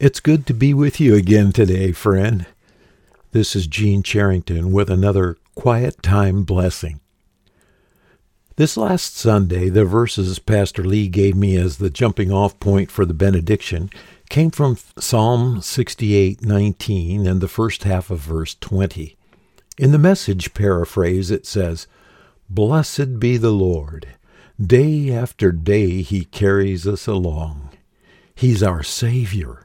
It's good to be with you again today, friend. This is Gene Charrington with another Quiet Time Blessing. This last Sunday, the verses Pastor Lee gave me as the jumping off point for the benediction came from Psalm 68:19 and the first half of verse 20. In the message paraphrase, it says, Blessed be the Lord. Day after day he carries us along. He's our Savior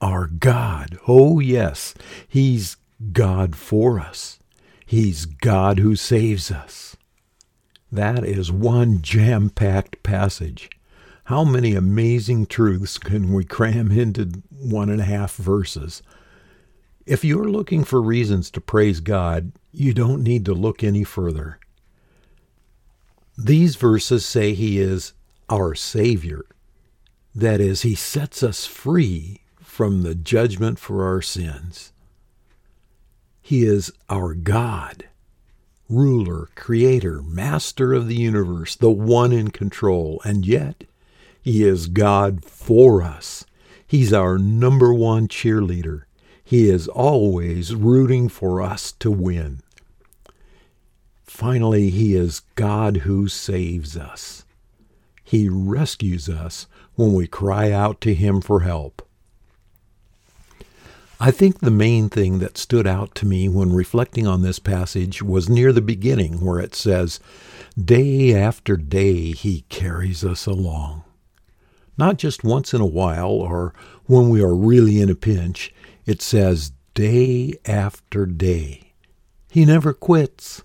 our God. Oh, yes, He's God for us. He's God who saves us. That is one jam packed passage. How many amazing truths can we cram into one and a half verses? If you're looking for reasons to praise God, you don't need to look any further. These verses say He is our Savior. That is, He sets us free from the judgment for our sins. He is our God, ruler, creator, master of the universe, the one in control, and yet He is God for us. He's our number one cheerleader. He is always rooting for us to win. Finally, He is God who saves us. He rescues us when we cry out to Him for help. I think the main thing that stood out to me when reflecting on this passage was near the beginning, where it says, Day after day he carries us along. Not just once in a while or when we are really in a pinch. It says, Day after day. He never quits.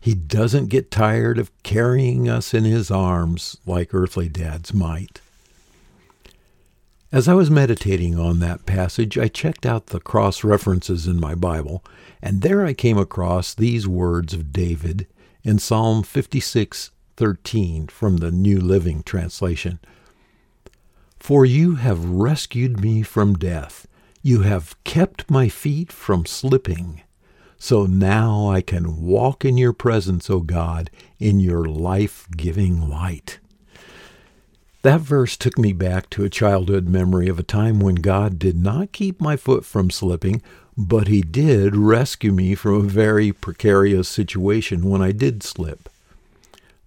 He doesn't get tired of carrying us in his arms like earthly dads might. As I was meditating on that passage, I checked out the cross references in my Bible, and there I came across these words of David in Psalm 56:13 from the New Living Translation. For you have rescued me from death. You have kept my feet from slipping. So now I can walk in your presence, O God, in your life giving light. That verse took me back to a childhood memory of a time when God did not keep my foot from slipping, but He did rescue me from a very precarious situation when I did slip.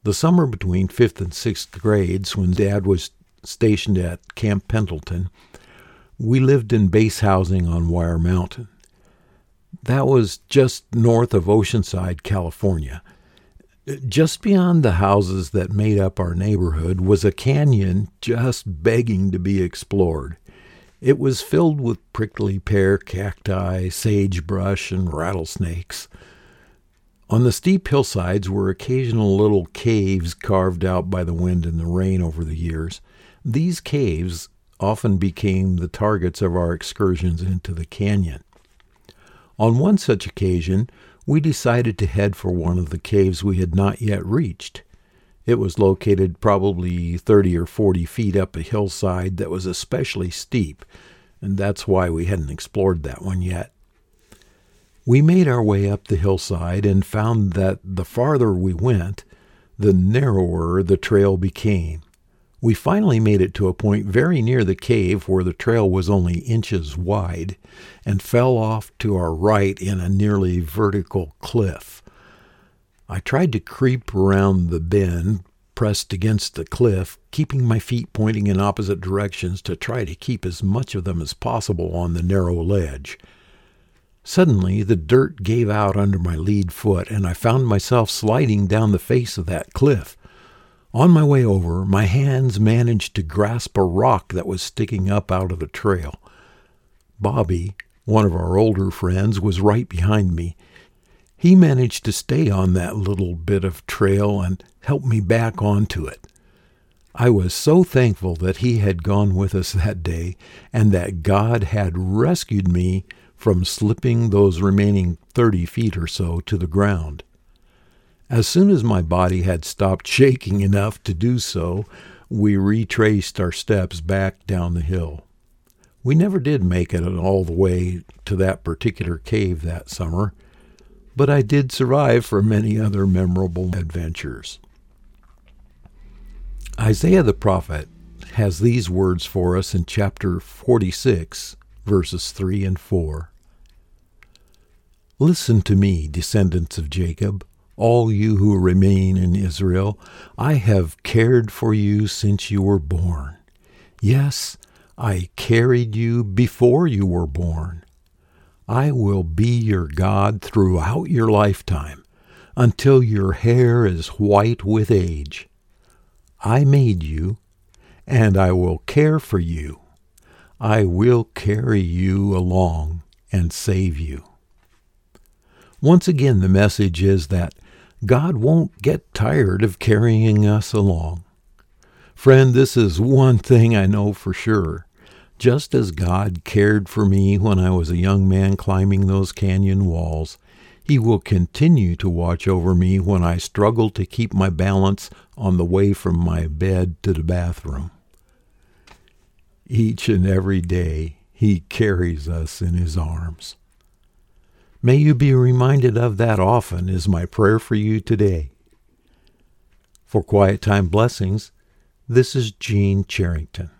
The summer between fifth and sixth grades, when Dad was stationed at Camp Pendleton, we lived in base housing on Wire Mountain. That was just north of Oceanside, California. Just beyond the houses that made up our neighborhood was a canyon just begging to be explored. It was filled with prickly pear cacti, sagebrush, and rattlesnakes. On the steep hillsides were occasional little caves carved out by the wind and the rain over the years. These caves often became the targets of our excursions into the canyon. On one such occasion, we decided to head for one of the caves we had not yet reached. It was located probably 30 or 40 feet up a hillside that was especially steep, and that's why we hadn't explored that one yet. We made our way up the hillside and found that the farther we went, the narrower the trail became. We finally made it to a point very near the cave where the trail was only inches wide and fell off to our right in a nearly vertical cliff. I tried to creep around the bend, pressed against the cliff, keeping my feet pointing in opposite directions to try to keep as much of them as possible on the narrow ledge. Suddenly, the dirt gave out under my lead foot, and I found myself sliding down the face of that cliff. On my way over, my hands managed to grasp a rock that was sticking up out of the trail. Bobby, one of our older friends, was right behind me. He managed to stay on that little bit of trail and help me back onto it. I was so thankful that he had gone with us that day and that God had rescued me from slipping those remaining thirty feet or so to the ground. As soon as my body had stopped shaking enough to do so, we retraced our steps back down the hill. We never did make it all the way to that particular cave that summer, but I did survive for many other memorable adventures. Isaiah the prophet has these words for us in chapter 46, verses 3 and 4. Listen to me, descendants of Jacob, all you who remain in Israel. I have cared for you since you were born. Yes, I carried you before you were born. I will be your God throughout your lifetime, until your hair is white with age. I made you, and I will care for you. I will carry you along and save you. Once again, the message is that God won't get tired of carrying us along. Friend, this is one thing I know for sure. Just as God cared for me when I was a young man climbing those canyon walls, He will continue to watch over me when I struggle to keep my balance on the way from my bed to the bathroom. Each and every day, He carries us in His arms. May you be reminded of that often, is my prayer for you today. For Quiet Time Blessings, this is Gene Charrington.